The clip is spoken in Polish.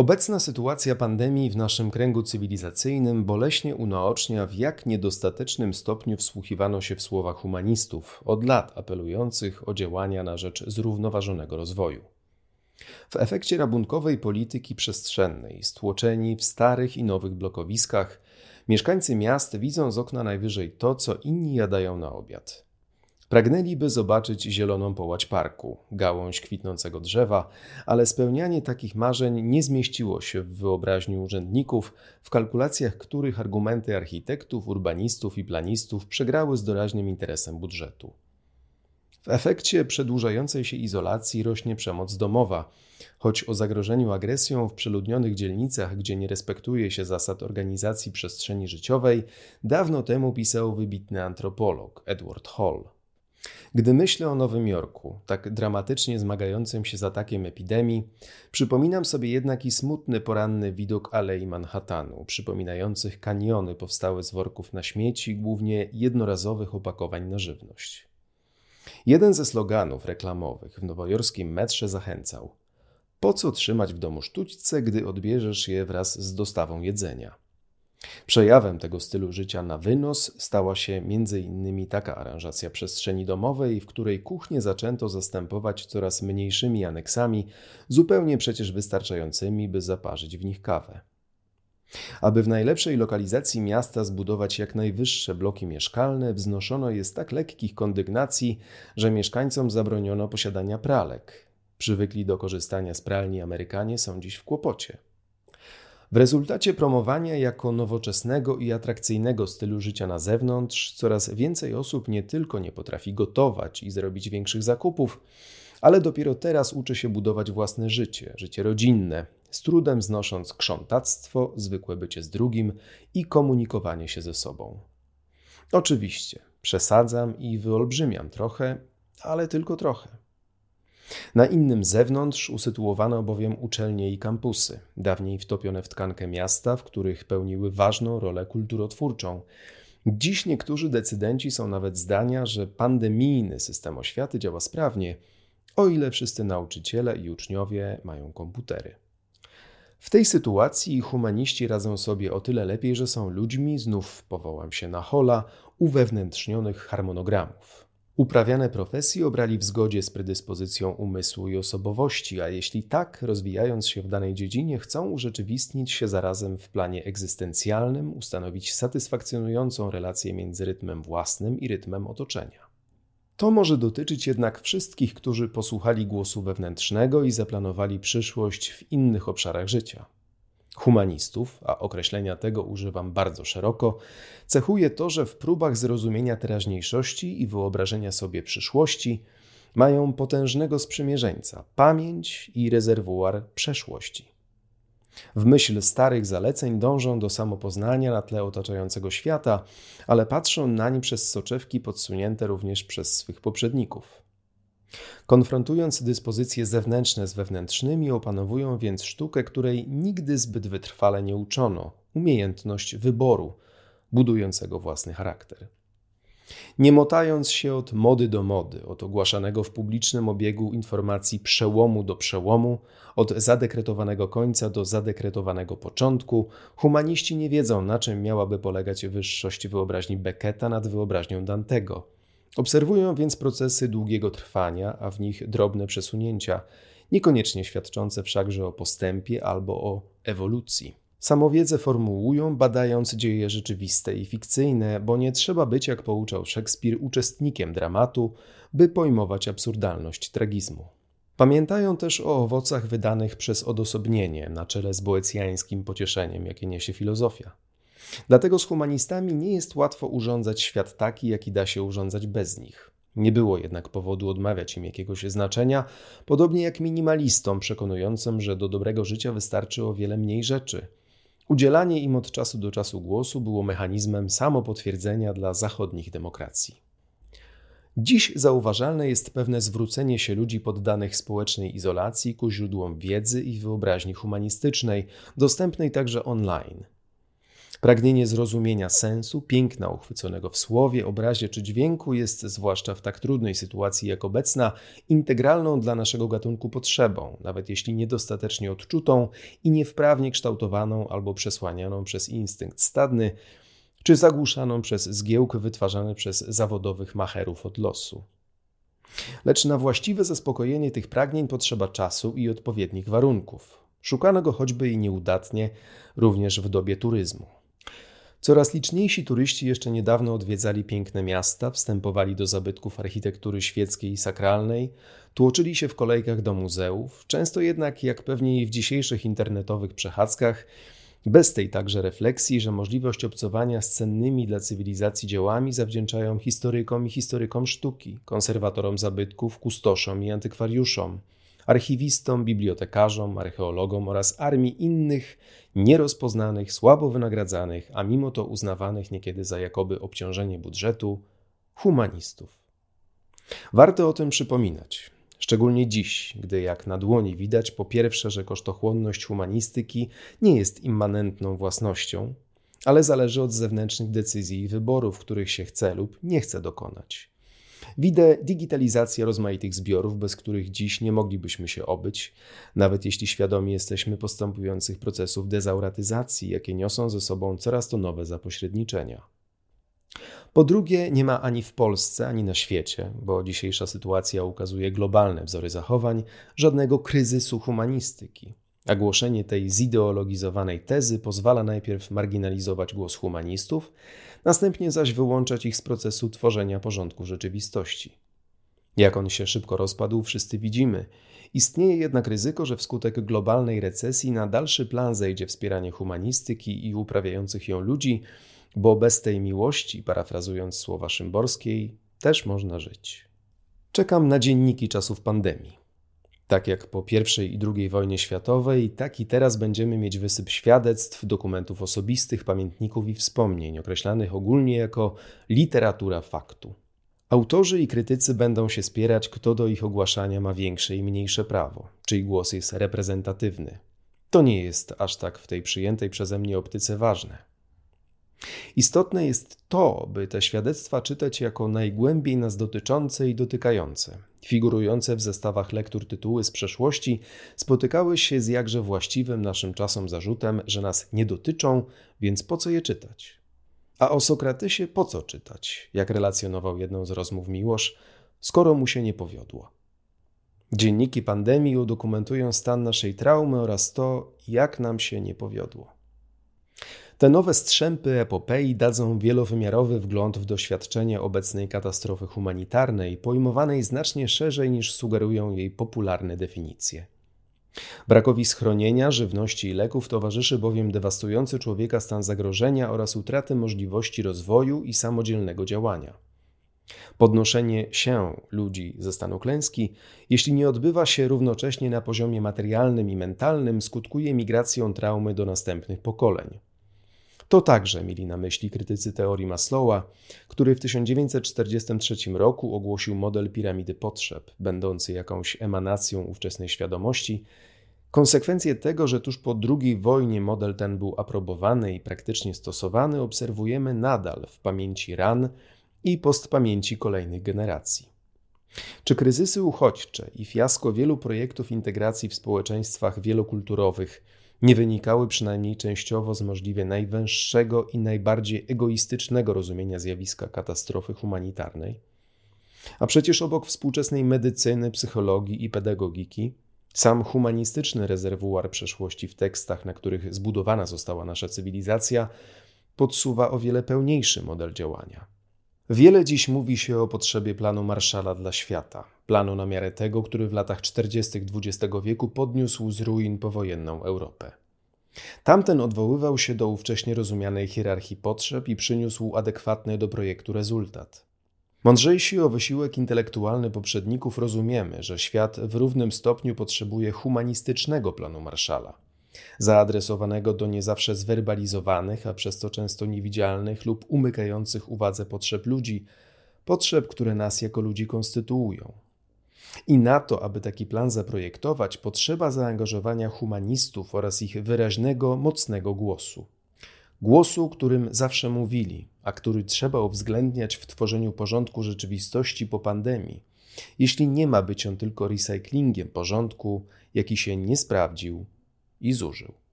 Obecna sytuacja pandemii w naszym kręgu cywilizacyjnym boleśnie unaocznia, w jak niedostatecznym stopniu wsłuchiwano się w słowa humanistów, od lat apelujących o działania na rzecz zrównoważonego rozwoju. W efekcie rabunkowej polityki przestrzennej, stłoczeni w starych i nowych blokowiskach, mieszkańcy miast widzą z okna najwyżej to, co inni jadają na obiad. Pragnęliby zobaczyć zieloną połać parku, gałąź kwitnącego drzewa, ale spełnianie takich marzeń nie zmieściło się w wyobraźni urzędników, w kalkulacjach których argumenty architektów, urbanistów i planistów przegrały z doraźnym interesem budżetu. W efekcie przedłużającej się izolacji rośnie przemoc domowa, choć o zagrożeniu agresją w przeludnionych dzielnicach, gdzie nie respektuje się zasad organizacji przestrzeni życiowej, dawno temu pisał wybitny antropolog Edward Hall. Gdy myślę o Nowym Jorku, tak dramatycznie zmagającym się z atakiem epidemii, przypominam sobie jednak i smutny poranny widok alei Manhattanu, przypominających kaniony powstałe z worków na śmieci, głównie jednorazowych opakowań na żywność. Jeden ze sloganów reklamowych w nowojorskim metrze zachęcał: Po co trzymać w domu sztućce, gdy odbierzesz je wraz z dostawą jedzenia? Przejawem tego stylu życia na wynos stała się m.in. taka aranżacja przestrzeni domowej, w której kuchnię zaczęto zastępować coraz mniejszymi aneksami, zupełnie przecież wystarczającymi, by zaparzyć w nich kawę. Aby w najlepszej lokalizacji miasta zbudować jak najwyższe bloki mieszkalne, wznoszono je z tak lekkich kondygnacji, że mieszkańcom zabroniono posiadania pralek. Przywykli do korzystania z pralni Amerykanie są dziś w kłopocie. W rezultacie promowania jako nowoczesnego i atrakcyjnego stylu życia na zewnątrz, coraz więcej osób nie tylko nie potrafi gotować i zrobić większych zakupów, ale dopiero teraz uczy się budować własne życie, życie rodzinne, z trudem znosząc krzątactwo, zwykłe bycie z drugim i komunikowanie się ze sobą. Oczywiście, przesadzam i wyolbrzymiam trochę, ale tylko trochę. Na innym zewnątrz usytuowano bowiem uczelnie i kampusy, dawniej wtopione w tkankę miasta, w których pełniły ważną rolę kulturotwórczą. Dziś niektórzy decydenci są nawet zdania, że pandemijny system oświaty działa sprawnie, o ile wszyscy nauczyciele i uczniowie mają komputery. W tej sytuacji humaniści radzą sobie o tyle lepiej, że są ludźmi, znów powołam się na Hola, uwewnętrznionych harmonogramów. Uprawiane profesje obrali w zgodzie z predyspozycją umysłu i osobowości, a jeśli tak, rozwijając się w danej dziedzinie, chcą urzeczywistnić się zarazem w planie egzystencjalnym, ustanowić satysfakcjonującą relację między rytmem własnym i rytmem otoczenia. To może dotyczyć jednak wszystkich, którzy posłuchali głosu wewnętrznego i zaplanowali przyszłość w innych obszarach życia. Humanistów, a określenia tego używam bardzo szeroko, cechuje to, że w próbach zrozumienia teraźniejszości i wyobrażenia sobie przyszłości mają potężnego sprzymierzeńca pamięć i rezerwuar przeszłości. W myśl starych zaleceń dążą do samopoznania na tle otaczającego świata, ale patrzą nań przez soczewki podsunięte również przez swych poprzedników. Konfrontując dyspozycje zewnętrzne z wewnętrznymi, opanowują więc sztukę, której nigdy zbyt wytrwale nie uczono umiejętność wyboru, budującego własny charakter. Nie motając się od mody do mody, od ogłaszanego w publicznym obiegu informacji przełomu do przełomu, od zadekretowanego końca do zadekretowanego początku, humaniści nie wiedzą, na czym miałaby polegać wyższość wyobraźni Becketa nad wyobraźnią Dantego. Obserwują więc procesy długiego trwania, a w nich drobne przesunięcia, niekoniecznie świadczące wszakże o postępie albo o ewolucji. Samowiedzę formułują, badając dzieje rzeczywiste i fikcyjne, bo nie trzeba być, jak pouczał Szekspir, uczestnikiem dramatu, by pojmować absurdalność tragizmu. Pamiętają też o owocach wydanych przez odosobnienie na czele z boecjańskim pocieszeniem, jakie niesie filozofia. Dlatego z humanistami nie jest łatwo urządzać świat taki, jaki da się urządzać bez nich. Nie było jednak powodu odmawiać im jakiegoś znaczenia, podobnie jak minimalistom przekonującym, że do dobrego życia wystarczy o wiele mniej rzeczy – Udzielanie im od czasu do czasu głosu było mechanizmem samopotwierdzenia dla zachodnich demokracji. Dziś zauważalne jest pewne zwrócenie się ludzi poddanych społecznej izolacji ku źródłom wiedzy i wyobraźni humanistycznej, dostępnej także online. Pragnienie zrozumienia sensu, piękna uchwyconego w słowie, obrazie czy dźwięku jest, zwłaszcza w tak trudnej sytuacji jak obecna, integralną dla naszego gatunku potrzebą, nawet jeśli niedostatecznie odczutą i niewprawnie kształtowaną albo przesłanianą przez instynkt stadny, czy zagłuszaną przez zgiełk wytwarzany przez zawodowych macherów od losu. Lecz na właściwe zaspokojenie tych pragnień potrzeba czasu i odpowiednich warunków. Szukano go choćby i nieudatnie, również w dobie turyzmu. Coraz liczniejsi turyści jeszcze niedawno odwiedzali piękne miasta, wstępowali do zabytków architektury świeckiej i sakralnej, tłoczyli się w kolejkach do muzeów, często jednak, jak pewnie i w dzisiejszych internetowych przechadzkach, bez tej także refleksji, że możliwość obcowania z cennymi dla cywilizacji dziełami zawdzięczają historykom i historykom sztuki, konserwatorom zabytków, kustoszom i antykwariuszom, archiwistom, bibliotekarzom, archeologom oraz armii innych, nierozpoznanych, słabo wynagradzanych, a mimo to uznawanych niekiedy za jakoby obciążenie budżetu, humanistów. Warto o tym przypominać. Szczególnie dziś, gdy jak na dłoni widać po pierwsze, że kosztochłonność humanistyki nie jest immanentną własnością, ale zależy od zewnętrznych decyzji i wyborów, których się chce lub nie chce dokonać. Widzę digitalizację rozmaitych zbiorów, bez których dziś nie moglibyśmy się obyć, nawet jeśli świadomi jesteśmy postępujących procesów dezauratyzacji, jakie niosą ze sobą coraz to nowe zapośredniczenia. Po drugie, nie ma ani w Polsce, ani na świecie, bo dzisiejsza sytuacja ukazuje globalne wzory zachowań, żadnego kryzysu humanistyki. A głoszenie tej zideologizowanej tezy pozwala najpierw marginalizować głos humanistów, następnie zaś wyłączać ich z procesu tworzenia porządku rzeczywistości. Jak on się szybko rozpadł, wszyscy widzimy. Istnieje jednak ryzyko, że wskutek globalnej recesji na dalszy plan zejdzie wspieranie humanistyki i uprawiających ją ludzi, bo bez tej miłości, parafrazując słowa Szymborskiej, też można żyć. Czekam na dzienniki czasów pandemii. Tak jak po I i II wojnie światowej, tak i teraz będziemy mieć wysyp świadectw, dokumentów osobistych, pamiętników i wspomnień, określanych ogólnie jako literatura faktu. Autorzy i krytycy będą się spierać, kto do ich ogłaszania ma większe i mniejsze prawo, czyj głos jest reprezentatywny. To nie jest aż tak w tej przyjętej przeze mnie optyce ważne. Istotne jest to, by te świadectwa czytać jako najgłębiej nas dotyczące i dotykające. Figurujące w zestawach lektur tytuły z przeszłości spotykały się z jakże właściwym naszym czasom zarzutem, że nas nie dotyczą, więc po co je czytać? A o Sokratesie po co czytać, jak relacjonował jedną z rozmów Miłosz, skoro mu się nie powiodło. Dzienniki pandemii udokumentują stan naszej traumy oraz to, jak nam się nie powiodło. Te nowe strzępy epopei dadzą wielowymiarowy wgląd w doświadczenie obecnej katastrofy humanitarnej, pojmowanej znacznie szerzej niż sugerują jej popularne definicje. Brakowi schronienia, żywności i leków towarzyszy bowiem dewastujący człowieka stan zagrożenia oraz utraty możliwości rozwoju i samodzielnego działania. Podnoszenie się ludzi ze stanu klęski, jeśli nie odbywa się równocześnie na poziomie materialnym i mentalnym, skutkuje migracją traumy do następnych pokoleń. To także mieli na myśli krytycy teorii Maslowa, który w 1943 roku ogłosił model piramidy potrzeb, będący jakąś emanacją ówczesnej świadomości. Konsekwencje tego, że tuż po II wojnie model ten był aprobowany i praktycznie stosowany, obserwujemy nadal w pamięci ran i postpamięci kolejnych generacji. Czy kryzysy uchodźcze i fiasko wielu projektów integracji w społeczeństwach wielokulturowych nie wynikały przynajmniej częściowo z możliwie najwęższego i najbardziej egoistycznego rozumienia zjawiska katastrofy humanitarnej. A przecież obok współczesnej medycyny, psychologii i pedagogiki, sam humanistyczny rezerwuar przeszłości w tekstach, na których zbudowana została nasza cywilizacja, podsuwa o wiele pełniejszy model działania. Wiele dziś mówi się o potrzebie planu Marszala dla świata, planu na miarę tego, który w latach 40. XX wieku podniósł z ruin powojenną Europę. Tamten odwoływał się do ówcześnie rozumianej hierarchii potrzeb i przyniósł adekwatny do projektu rezultat. Mądrzejsi o wysiłek intelektualny poprzedników rozumiemy, że świat w równym stopniu potrzebuje humanistycznego planu Marszala – zaadresowanego do nie zawsze zwerbalizowanych, a przez to często niewidzialnych lub umykających uwadze potrzeb ludzi, potrzeb, które nas jako ludzi konstytuują. I na to, aby taki plan zaprojektować, potrzeba zaangażowania humanistów oraz ich wyraźnego, mocnego głosu. Głosu, którym zawsze mówili, a który trzeba uwzględniać w tworzeniu porządku rzeczywistości po pandemii, jeśli nie ma być on tylko recyklingiem porządku, jaki się nie sprawdził i zużył.